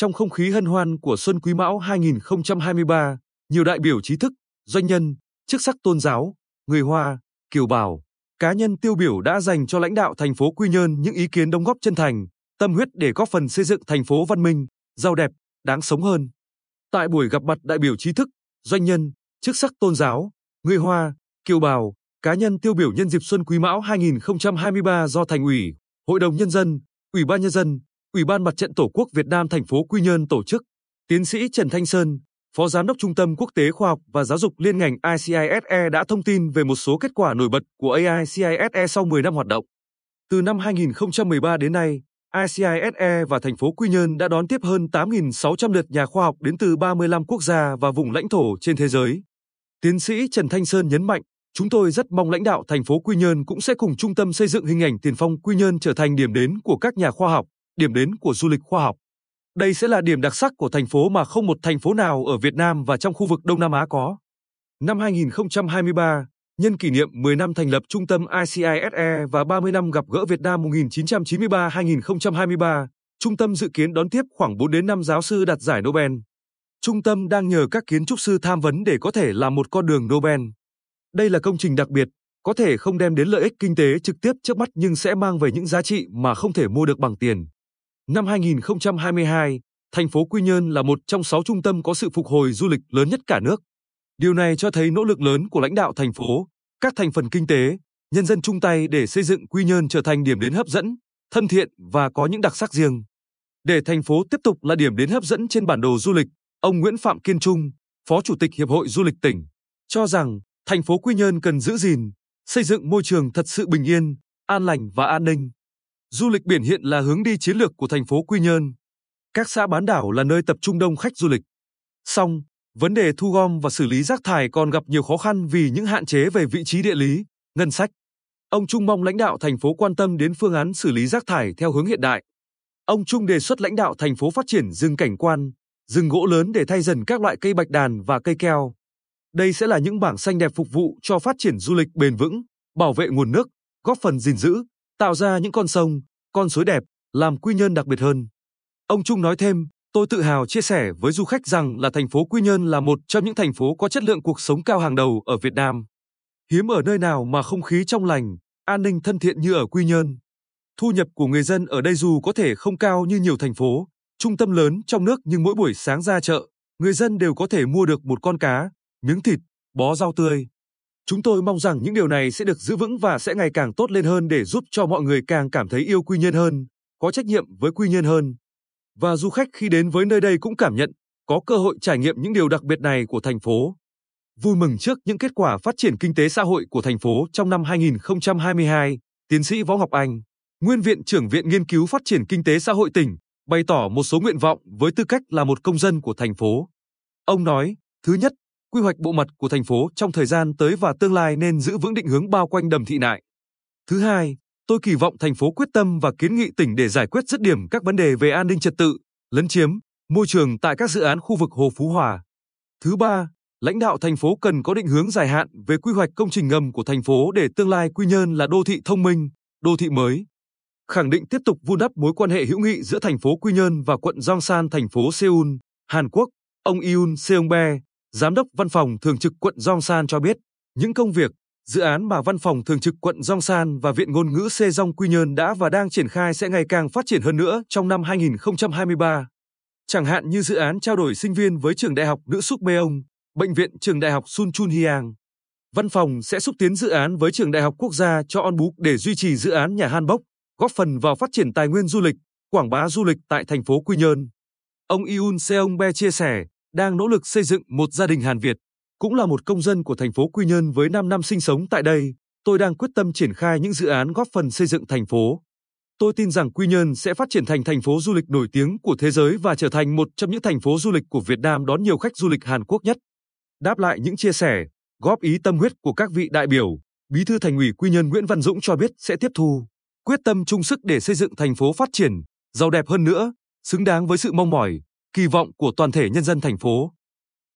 Trong không khí hân hoan của Xuân Quý Mão 2023, nhiều đại biểu trí thức, doanh nhân, chức sắc tôn giáo, người Hoa, kiều bào, cá nhân tiêu biểu đã dành cho lãnh đạo thành phố Quy Nhơn những ý kiến đóng góp chân thành, tâm huyết để góp phần xây dựng thành phố văn minh, giàu đẹp, đáng sống hơn. Tại buổi gặp mặt đại biểu trí thức, doanh nhân, chức sắc tôn giáo, người Hoa, kiều bào, cá nhân tiêu biểu nhân dịp Xuân Quý Mão 2023 do Thành ủy, Hội đồng Nhân dân, Ủy ban Nhân dân, Ủy ban Mặt trận Tổ quốc Việt Nam thành phố Quy Nhơn tổ chức, tiến sĩ Trần Thanh Sơn, Phó Giám đốc Trung tâm Quốc tế Khoa học và Giáo dục liên ngành ICISE đã thông tin về một số kết quả nổi bật của AICISE sau 10 năm hoạt động. Từ năm 2013 đến nay, ICISE và thành phố Quy Nhơn đã đón tiếp hơn 8.600 lượt nhà khoa học đến từ 35 quốc gia và vùng lãnh thổ trên thế giới. Tiến sĩ Trần Thanh Sơn nhấn mạnh, chúng tôi rất mong lãnh đạo thành phố Quy Nhơn cũng sẽ cùng trung tâm xây dựng hình ảnh tiền phong Quy Nhơn trở thành điểm đến của các nhà khoa học, điểm đến của du lịch khoa học. Đây sẽ là điểm đặc sắc của thành phố mà không một thành phố nào ở Việt Nam và trong khu vực Đông Nam Á có. Năm 2023, nhân kỷ niệm 10 năm thành lập Trung tâm ICISE và 30 năm gặp gỡ Việt Nam 1993-2023, Trung tâm dự kiến đón tiếp khoảng 4 đến 5 giáo sư đạt giải Nobel. Trung tâm đang nhờ các kiến trúc sư tham vấn để có thể làm một con đường Nobel. Đây là công trình đặc biệt, có thể không đem đến lợi ích kinh tế trực tiếp trước mắt nhưng sẽ mang về những giá trị mà không thể mua được bằng tiền. Năm 2022, thành phố Quy Nhơn là một trong 6 trung tâm có sự phục hồi du lịch lớn nhất cả nước. Điều này cho thấy nỗ lực lớn của lãnh đạo thành phố, các thành phần kinh tế, nhân dân chung tay để xây dựng Quy Nhơn trở thành điểm đến hấp dẫn, thân thiện và có những đặc sắc riêng. Để thành phố tiếp tục là điểm đến hấp dẫn trên bản đồ du lịch, ông Nguyễn Phạm Kiên Trung, Phó Chủ tịch Hiệp hội Du lịch tỉnh, cho rằng thành phố Quy Nhơn cần giữ gìn, xây dựng môi trường thật sự bình yên, an lành và an ninh. Du lịch biển hiện là hướng đi chiến lược của thành phố Quy Nhơn. Các xã bán đảo là nơi tập trung đông khách du lịch. Song, vấn đề thu gom và xử lý rác thải còn gặp nhiều khó khăn vì những hạn chế về vị trí địa lý, ngân sách. Ông Trung mong lãnh đạo thành phố quan tâm đến phương án xử lý rác thải theo hướng hiện đại. Ông Trung đề xuất lãnh đạo thành phố phát triển rừng cảnh quan, rừng gỗ lớn để thay dần các loại cây bạch đàn và cây keo. Đây sẽ là những bảng xanh đẹp phục vụ cho phát triển du lịch bền vững, bảo vệ nguồn nước, góp phần gìn giữ, tạo ra những con sông, con suối đẹp, làm Quy Nhơn đặc biệt hơn. Ông Trung nói thêm, tôi tự hào chia sẻ với du khách rằng là thành phố Quy Nhơn là một trong những thành phố có chất lượng cuộc sống cao hàng đầu ở Việt Nam. Hiếm ở nơi nào mà không khí trong lành, an ninh thân thiện như ở Quy Nhơn. Thu nhập của người dân ở đây dù có thể không cao như nhiều thành phố, trung tâm lớn trong nước nhưng mỗi buổi sáng ra chợ, người dân đều có thể mua được một con cá, miếng thịt, bó rau tươi. Chúng tôi mong rằng những điều này sẽ được giữ vững và sẽ ngày càng tốt lên hơn để giúp cho mọi người càng cảm thấy yêu Quy Nhơn hơn, có trách nhiệm với Quy Nhơn hơn. Và du khách khi đến với nơi đây cũng cảm nhận, có cơ hội trải nghiệm những điều đặc biệt này của thành phố. Vui mừng trước những kết quả phát triển kinh tế xã hội của thành phố trong năm 2022, tiến sĩ Võ Ngọc Anh, nguyên viện trưởng Viện Nghiên cứu Phát triển Kinh tế Xã hội tỉnh, bày tỏ một số nguyện vọng với tư cách là một công dân của thành phố. Ông nói, thứ nhất, quy hoạch bộ mặt của thành phố trong thời gian tới và tương lai nên giữ vững định hướng bao quanh đầm thị nại. Thứ hai, tôi kỳ vọng thành phố quyết tâm và kiến nghị tỉnh để giải quyết dứt điểm các vấn đề về an ninh trật tự, lấn chiếm, môi trường tại các dự án khu vực Hồ Phú Hòa. Thứ ba, lãnh đạo thành phố cần có định hướng dài hạn về quy hoạch công trình ngầm của thành phố để tương lai Quy Nhơn là đô thị thông minh, đô thị mới. Khẳng định tiếp tục vun đắp mối quan hệ hữu nghị giữa thành phố Quy Nhơn và quận Gyeongsan thành phố Seoul, Hàn Quốc, ông Yoon Seong-bae, Giám đốc Văn phòng Thường trực quận San cho biết, những công việc, dự án mà Văn phòng Thường trực quận San và Viện Ngôn ngữ Sejong Quy Nhơn đã và đang triển khai sẽ ngày càng phát triển hơn nữa trong năm 2023. Chẳng hạn như dự án trao đổi sinh viên với trường đại học Nữ Súc Beong, Bệnh viện Trường đại học Sun Chun Hyang. Văn phòng sẽ xúc tiến dự án với Trường Đại học Quốc gia cho On để duy trì dự án nhà Hanbok, góp phần vào phát triển tài nguyên du lịch, quảng bá du lịch tại thành phố Quy Nhơn. Ông Yoon Seong Be chia sẻ, đang nỗ lực xây dựng một gia đình Hàn Việt, cũng là một công dân của thành phố Quy Nhơn với 5 năm sinh sống tại đây, tôi đang quyết tâm triển khai những dự án góp phần xây dựng thành phố. Tôi tin rằng Quy Nhơn sẽ phát triển thành thành phố du lịch nổi tiếng của thế giới và trở thành một trong những thành phố du lịch của Việt Nam đón nhiều khách du lịch Hàn Quốc nhất. Đáp lại những chia sẻ, góp ý tâm huyết của các vị đại biểu, Bí thư Thành ủy Quy Nhơn Nguyễn Văn Dũng cho biết sẽ tiếp thu, quyết tâm chung sức để xây dựng thành phố phát triển, giàu đẹp hơn nữa, xứng đáng với sự mong mỏi, kỳ vọng của toàn thể nhân dân thành phố.